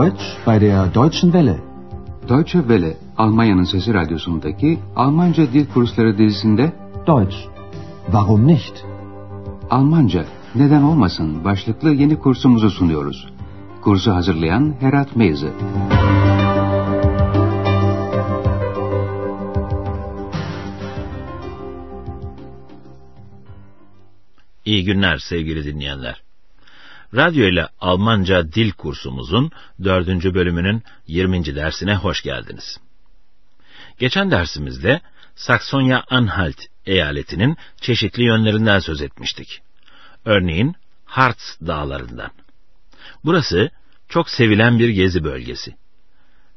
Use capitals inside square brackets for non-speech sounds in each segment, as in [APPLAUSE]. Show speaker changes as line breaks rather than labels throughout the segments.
Deutsch bei der Deutschen Welle.
Deutsche Welle, Almanya'nın Sesi Radyosu'ndaki Almanca Dil Kursları dizisinde
Deutsch. Warum nicht?
Almanca, neden olmasın başlıklı yeni kursumuzu sunuyoruz. Kursu hazırlayan Herat Meyze.
İyi günler sevgili dinleyenler. Radyo ile Almanca dil kursumuzun dördüncü bölümünün 20. dersine hoş geldiniz. Geçen dersimizde Saksonya-Anhalt eyaletinin çeşitli yönlerinden söz etmiştik. Örneğin Harz dağlarından. Burası çok sevilen bir gezi bölgesi.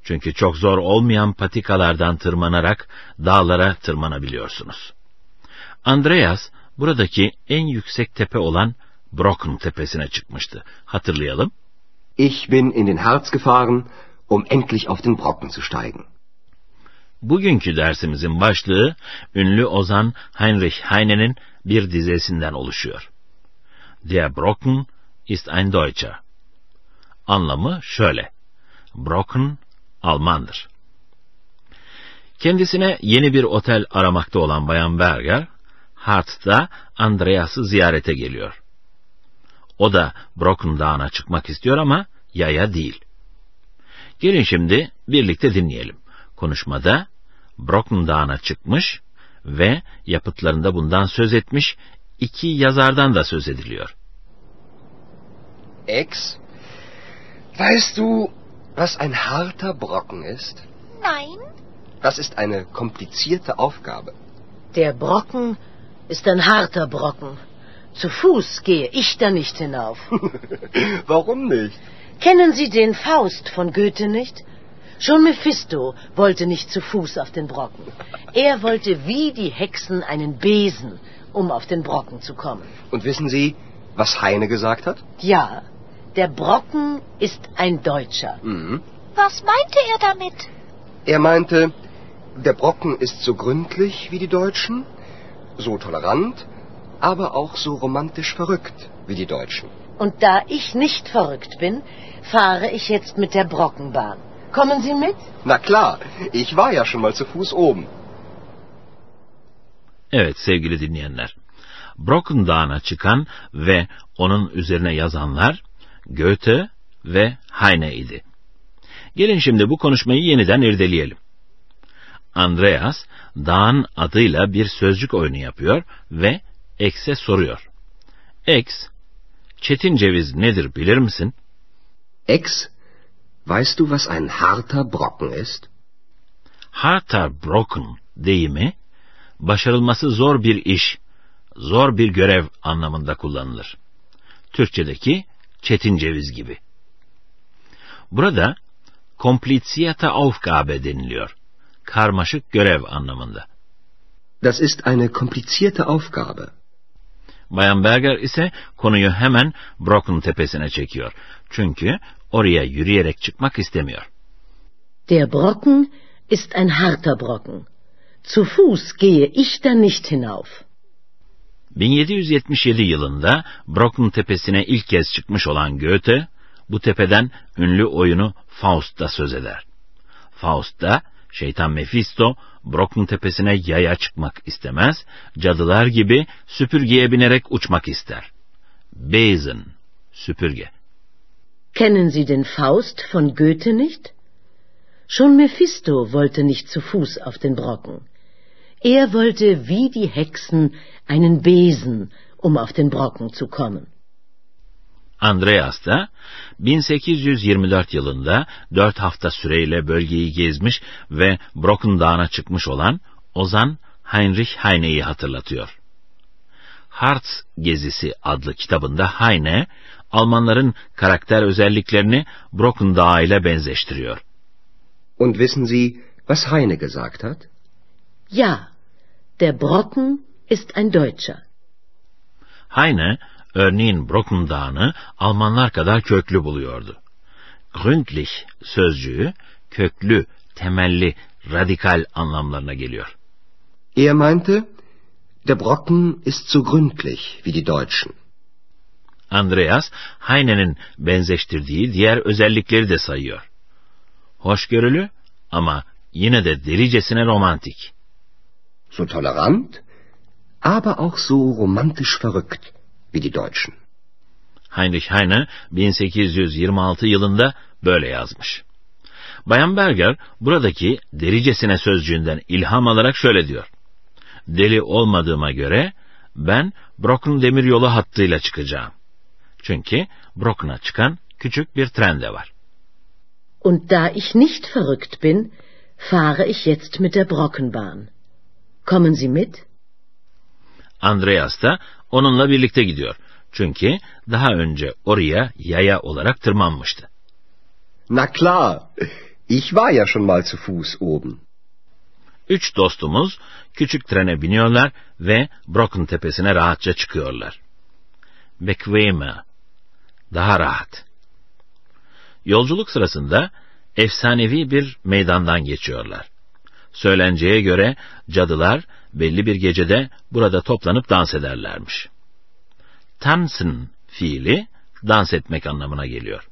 Çünkü çok zor olmayan patikalardan tırmanarak dağlara tırmanabiliyorsunuz. Andreas buradaki en yüksek tepe olan Brocken tepesine çıkmıştı. Hatırlayalım.
Ich bin in den Harz gefahren, um endlich auf den Brocken zu steigen.
Bugünkü dersimizin başlığı ünlü ozan Heinrich Heine'nin bir dizesinden oluşuyor. Der Brocken ist ein Deutscher. Anlamı şöyle. Brocken Almandır. Kendisine yeni bir otel aramakta olan Bayan Berger, Hart'ta Andreas'ı ziyarete geliyor. O da Brocken Dağı'na çıkmak istiyor ama yaya değil. Gelin şimdi birlikte dinleyelim. Konuşmada Brocken Dağı'na çıkmış ve yapıtlarında bundan söz etmiş iki yazardan da söz ediliyor.
Ex, weißt du, was ein harter Brocken ist?
Nein,
Das ist eine komplizierte Aufgabe.
Der Brocken ist ein harter Brocken. Zu Fuß gehe ich da nicht hinauf. [LAUGHS]
Warum nicht?
Kennen Sie den Faust von Goethe nicht? Schon Mephisto wollte nicht zu Fuß auf den Brocken. Er wollte wie die Hexen einen Besen, um auf den Brocken zu kommen.
Und wissen Sie, was Heine gesagt hat?
Ja, der Brocken ist ein Deutscher.
Mhm.
was meinte er damit?
Er meinte, der Brocken ist so gründlich wie die Deutschen, so tolerant, aber auch so romantisch verrückt wie die Deutschen.
Und da ich nicht verrückt bin, fahre ich jetzt mit der Brockenbahn. Kommen Sie mit?
Na klar, ich war ja schon mal zu Fuß oben.
Evet sevgili dinleyenler. Brocken Dağı'na çıkan ve onun üzerine yazanlar Goethe ve Heine idi. Gelin şimdi bu konuşmayı yeniden irdeleyelim. Andreas, dağın adıyla bir sözcük oyunu yapıyor ve X'e soruyor. X, çetin ceviz nedir bilir misin?
Ex, weißt du, was ein harter Brocken ist?
Harter broken deyimi, başarılması zor bir iş, zor bir görev anlamında kullanılır. Türkçedeki çetin ceviz gibi. Burada komplizierte Aufgabe deniliyor. Karmaşık görev anlamında.
Das ist eine komplizierte Aufgabe.
Bayan Berger ise konuyu hemen Brocken tepesine çekiyor. Çünkü oraya yürüyerek çıkmak istemiyor.
Der Brocken ist ein harter Brocken. Zu Fuß gehe ich da nicht hinauf.
1777 yılında Brocken tepesine ilk kez çıkmış olan Goethe, bu tepeden ünlü oyunu Faust'ta söz eder. Faust'ta şeytan Mephisto, Brocken tepesine yaya çıkmak istemez, cadılar gibi süpürgeye binerek uçmak ister. Besen, süpürge.
Kennen Sie den Faust von Goethe nicht? Schon Mephisto wollte nicht zu Fuß auf den Brocken. Er wollte wie die Hexen einen Besen, um auf den Brocken zu kommen.
Andreas da 1824 yılında 4 hafta süreyle bölgeyi gezmiş ve Brocken Dağı'na çıkmış olan Ozan Heinrich Heine'yi hatırlatıyor. Harz Gezisi adlı kitabında Heine, Almanların karakter özelliklerini Brocken Dağı ile benzeştiriyor.
Und wissen Sie, was Heine gesagt hat?
Ja, der Brocken ist ein Deutscher.
Heine, örneğin Brocken Dağı'nı Almanlar kadar köklü buluyordu. Gründlich sözcüğü köklü, temelli, radikal anlamlarına geliyor.
Er meinte, der Brocken ist so gründlich wie die Deutschen.
Andreas, Heine'nin benzeştirdiği diğer özellikleri de sayıyor. Hoşgörülü ama yine de delicesine romantik.
So tolerant, aber auch so romantisch verrückt wie die Deutschen.
Heinrich Heine 1826 yılında böyle yazmış. Bayan Berger buradaki delicesine sözcüğünden ilham alarak şöyle diyor. Deli olmadığıma göre ben Brocken demiryolu hattıyla çıkacağım. Çünkü Brocken'a çıkan küçük bir tren de var.
Und da ich nicht verrückt bin, fahre ich jetzt mit der Brockenbahn. Kommen Sie mit?
Andreas da onunla birlikte gidiyor. Çünkü daha önce oraya yaya olarak tırmanmıştı.
Na klar, ich war ja schon mal zu Fuß oben.
Üç dostumuz küçük trene biniyorlar ve Brocken tepesine rahatça çıkıyorlar. Bequeme, daha rahat. Yolculuk sırasında efsanevi bir meydandan geçiyorlar. Söylenceye göre cadılar belli bir gecede burada toplanıp dans ederlermiş. Tanzen fiili dans etmek anlamına geliyor.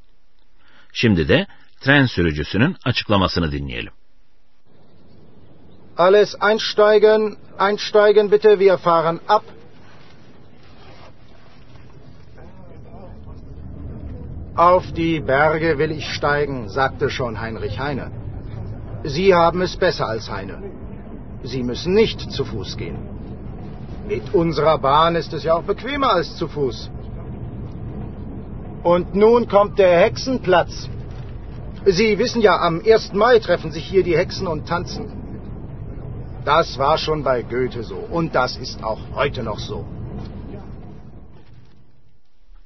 Şimdi de tren sürücüsünün açıklamasını dinleyelim.
Alles einsteigen, einsteigen bitte, wir fahren ab. Auf die Berge will ich steigen, sagte schon Heinrich Heine. Sie haben es besser als Heine. Sie müssen nicht zu Fuß gehen. Mit unserer Bahn ist es ja auch bequemer als zu Fuß. Und nun kommt der Hexenplatz. Sie wissen ja, am 1. Mai treffen sich hier die Hexen und tanzen. Das war schon bei Goethe so und das ist auch heute noch so.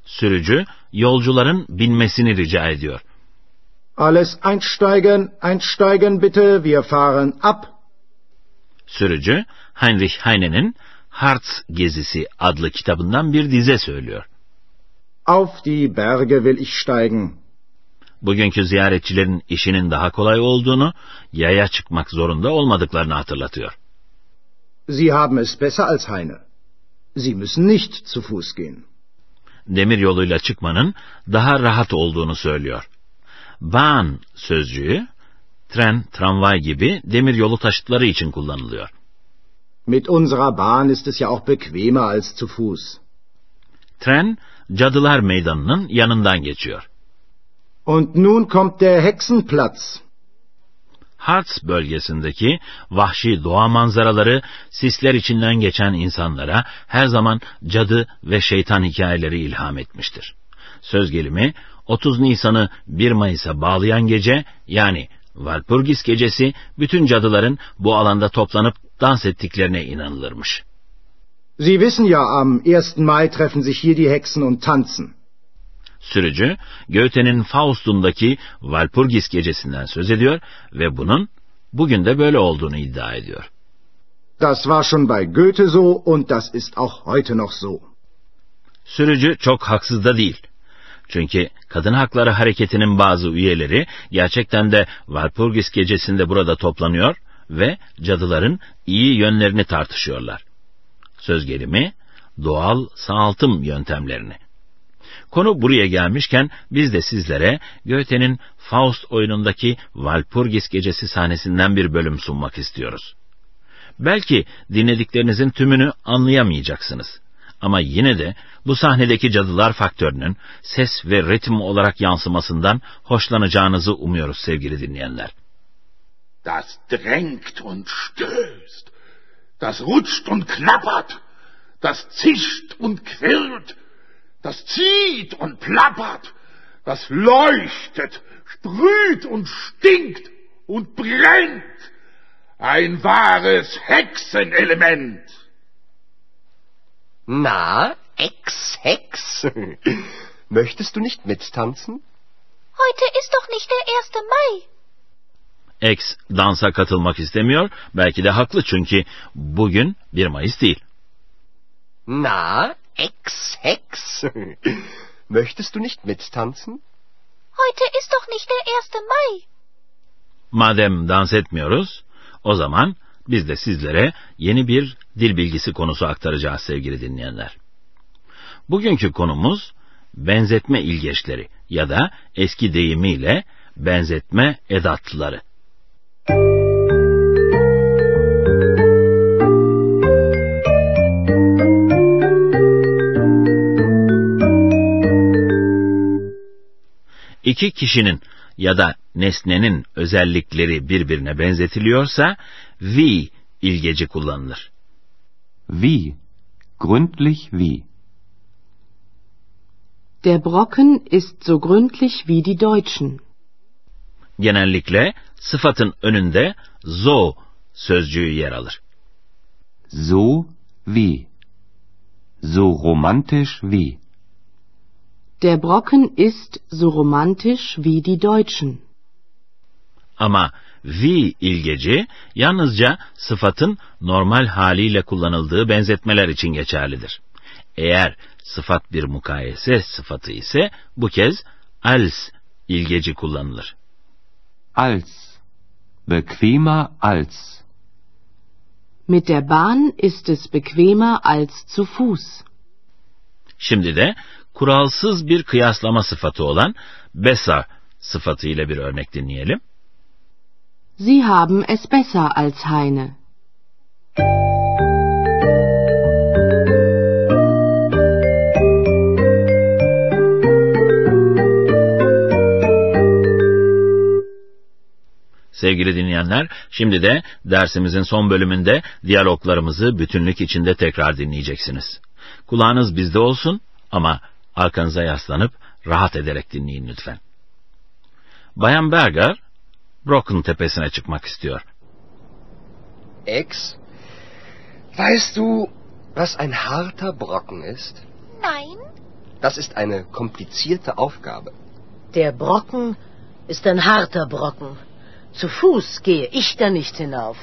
Sürücü yolcuların binmesini rica ediyor.
Alles einsteigen, einsteigen bitte, wir fahren ab.
Sürücü Heinrich Heine'nin Harz Gezisi adlı kitabından bir dize söylüyor.
Auf die Berge will ich steigen.
Bugünkü ziyaretçilerin işinin daha kolay olduğunu, yaya çıkmak zorunda olmadıklarını hatırlatıyor.
Sie haben es besser als Heine. Sie müssen nicht zu Fuß gehen.
Demir yoluyla çıkmanın daha rahat olduğunu söylüyor. Bahn sözcüğü, tren, tramvay gibi demir yolu taşıtları için kullanılıyor.
Mit unserer Bahn ist es ja auch bequemer als zu Fuß.
Tren, Cadılar Meydanı'nın yanından geçiyor.
Und nun kommt der Hexenplatz.
Harz bölgesindeki vahşi doğa manzaraları sisler içinden geçen insanlara her zaman cadı ve şeytan hikayeleri ilham etmiştir. Söz gelimi 30 Nisan'ı 1 Mayıs'a bağlayan gece yani Valpurgis gecesi bütün cadıların bu alanda toplanıp dans ettiklerine inanılırmış.
Sie wissen ja, am 1. Mai treffen sich hier die Hexen und tanzen.
Sürücü, Goethe'nin Faust'undaki Walpurgis gecesinden söz ediyor ve bunun bugün de böyle olduğunu iddia ediyor.
Das war schon bei Goethe so und das ist auch heute noch so.
Sürücü çok haksız da değil. Çünkü kadın hakları hareketinin bazı üyeleri gerçekten de Walpurgis gecesinde burada toplanıyor ve cadıların iyi yönlerini tartışıyorlar. Söz gelimi doğal sağaltım yöntemlerini. Konu buraya gelmişken biz de sizlere Goethe'nin Faust oyunundaki Walpurgis gecesi sahnesinden bir bölüm sunmak istiyoruz. Belki dinlediklerinizin tümünü anlayamayacaksınız. Ama yine de bu sahnedeki cadılar faktörünün ses ve ritim olarak yansımasından hoşlanacağınızı umuyoruz sevgili dinleyenler.
Das drängt und stößt, das rutscht und knappert, das zischt und quirlt, das zieht und plappert, das leuchtet, sprüht und stinkt und brennt. Ein wahres Hexenelement.
Na, Ex-Hex, [LAUGHS] möchtest du nicht mittanzen?
Heute ist doch nicht der 1. Mai.
X dansa katılmak istemiyor. Belki de haklı çünkü bugün 1 Mayıs değil.
Na, Ex-Hex, [LAUGHS] möchtest du nicht mittanzen?
Heute ist doch nicht der 1. Mai.
Madem dans etmiyoruz, o zaman biz de sizlere yeni bir dil bilgisi konusu aktaracağız sevgili dinleyenler. Bugünkü konumuz benzetme ilgeçleri ya da eski deyimiyle benzetme edatları. İki kişinin ya da nesnenin özellikleri birbirine benzetiliyorsa wie ilgeci kullanılır.
Wie. Gründlich wie.
Der Brocken ist so gründlich wie die Deutschen.
Genellikle sıfatın önünde so sözcüğü yer alır.
So wie. So romantisch wie.
Der Brocken ist so romantisch wie die Deutschen.
Ama wie ilgeci yalnızca sıfatın normal haliyle kullanıldığı benzetmeler için geçerlidir. Eğer sıfat bir mukayese sıfatı ise bu kez als ilgeci kullanılır.
Als. Bequemer als.
Mit der Bahn ist es bequemer als zu Fuß.
Şimdi de kuralsız bir kıyaslama sıfatı olan besser sıfatı ile bir örnek dinleyelim.
Sie haben es besser als Heine.
Sevgili dinleyenler, şimdi de dersimizin son bölümünde diyaloglarımızı bütünlük içinde tekrar dinleyeceksiniz. Kulağınız bizde olsun ama arkanıza yaslanıp rahat ederek dinleyin lütfen. Bayan Berger, Brocken tepesine çıkmak istiyor.
Ex, weißt du, was ein harter Brocken ist?
Nein,
Das ist eine komplizierte Aufgabe.
Der Brocken ist ein harter Brocken. Zu Fuß gehe ich da nicht hinauf.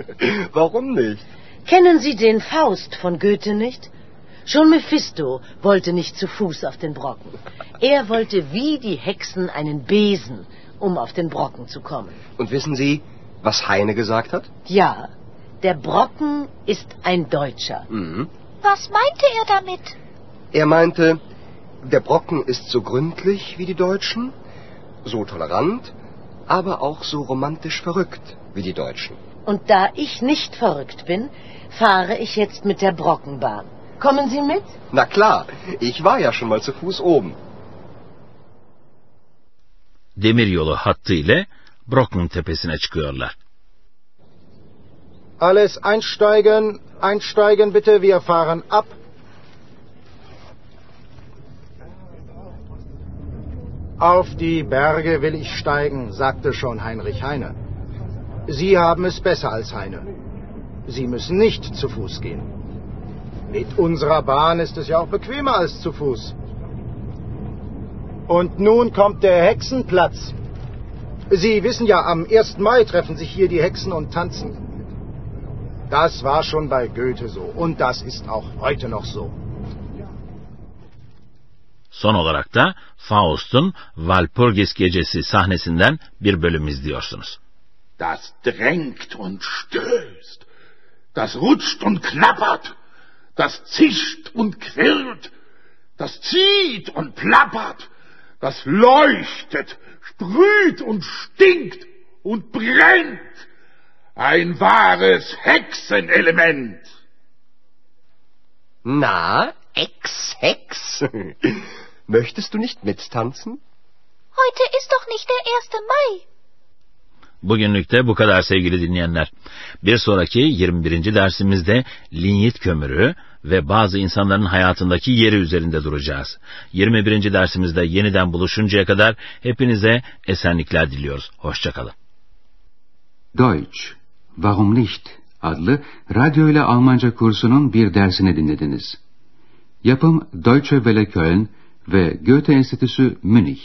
[LAUGHS]
Warum nicht?
Kennen Sie den Faust von Goethe nicht? Schon Mephisto wollte nicht zu Fuß auf den Brocken. Er wollte wie die Hexen einen Besen, um auf den Brocken zu kommen.
Und wissen Sie, was Heine gesagt hat?
Ja, der Brocken ist ein Deutscher.
Mhm.
was meinte er damit?
Er meinte, der Brocken ist so gründlich wie die Deutschen, so tolerant, aber auch so romantisch verrückt wie die Deutschen.
Und da ich nicht verrückt bin, fahre ich jetzt mit der Brockenbahn. Kommen Sie mit?
Na klar, ich war ja schon mal zu Fuß oben.
Demiryolu hattı ile Brocken tepesine çıkıyorlar.
Alles einsteigen, einsteigen bitte, wir fahren ab. Auf die Berge will ich steigen, sagte schon Heinrich Heine. Sie haben es besser als Heine. Sie müssen nicht zu Fuß gehen. Mit unserer Bahn ist es ja auch bequemer als zu Fuß. Und nun kommt der Hexenplatz. Sie wissen ja, am 1. Mai treffen sich hier die Hexen und tanzen. Das war schon bei Goethe so und das ist auch heute noch so.
Son olarak da Faust'un Walpurgis gecesi sahnesinden bir bölüm izliyorsunuz.
Das drängt und stößt. Das rutscht und knappert. Das zischt und quirlt. Das zieht und plappert. Das leuchtet, sprüht und stinkt und brennt. Ein wahres Hexenelement.
Na, Ex-Hex, [LAUGHS] möchtest du nicht mittanzen?
Heute ist doch nicht der 1. Mai.
Bugünlük de bu kadar sevgili dinleyenler. Bir sonraki 21. dersimizde linyit kömürü ve bazı insanların hayatındaki yeri üzerinde duracağız. 21. dersimizde yeniden buluşuncaya kadar hepinize esenlikler diliyoruz. Hoşçakalın.
Deutsch, Warum nicht? adlı radyo ile Almanca kursunun bir dersini dinlediniz. Yapım Deutsche Welle Köln ve Goethe Enstitüsü Münih.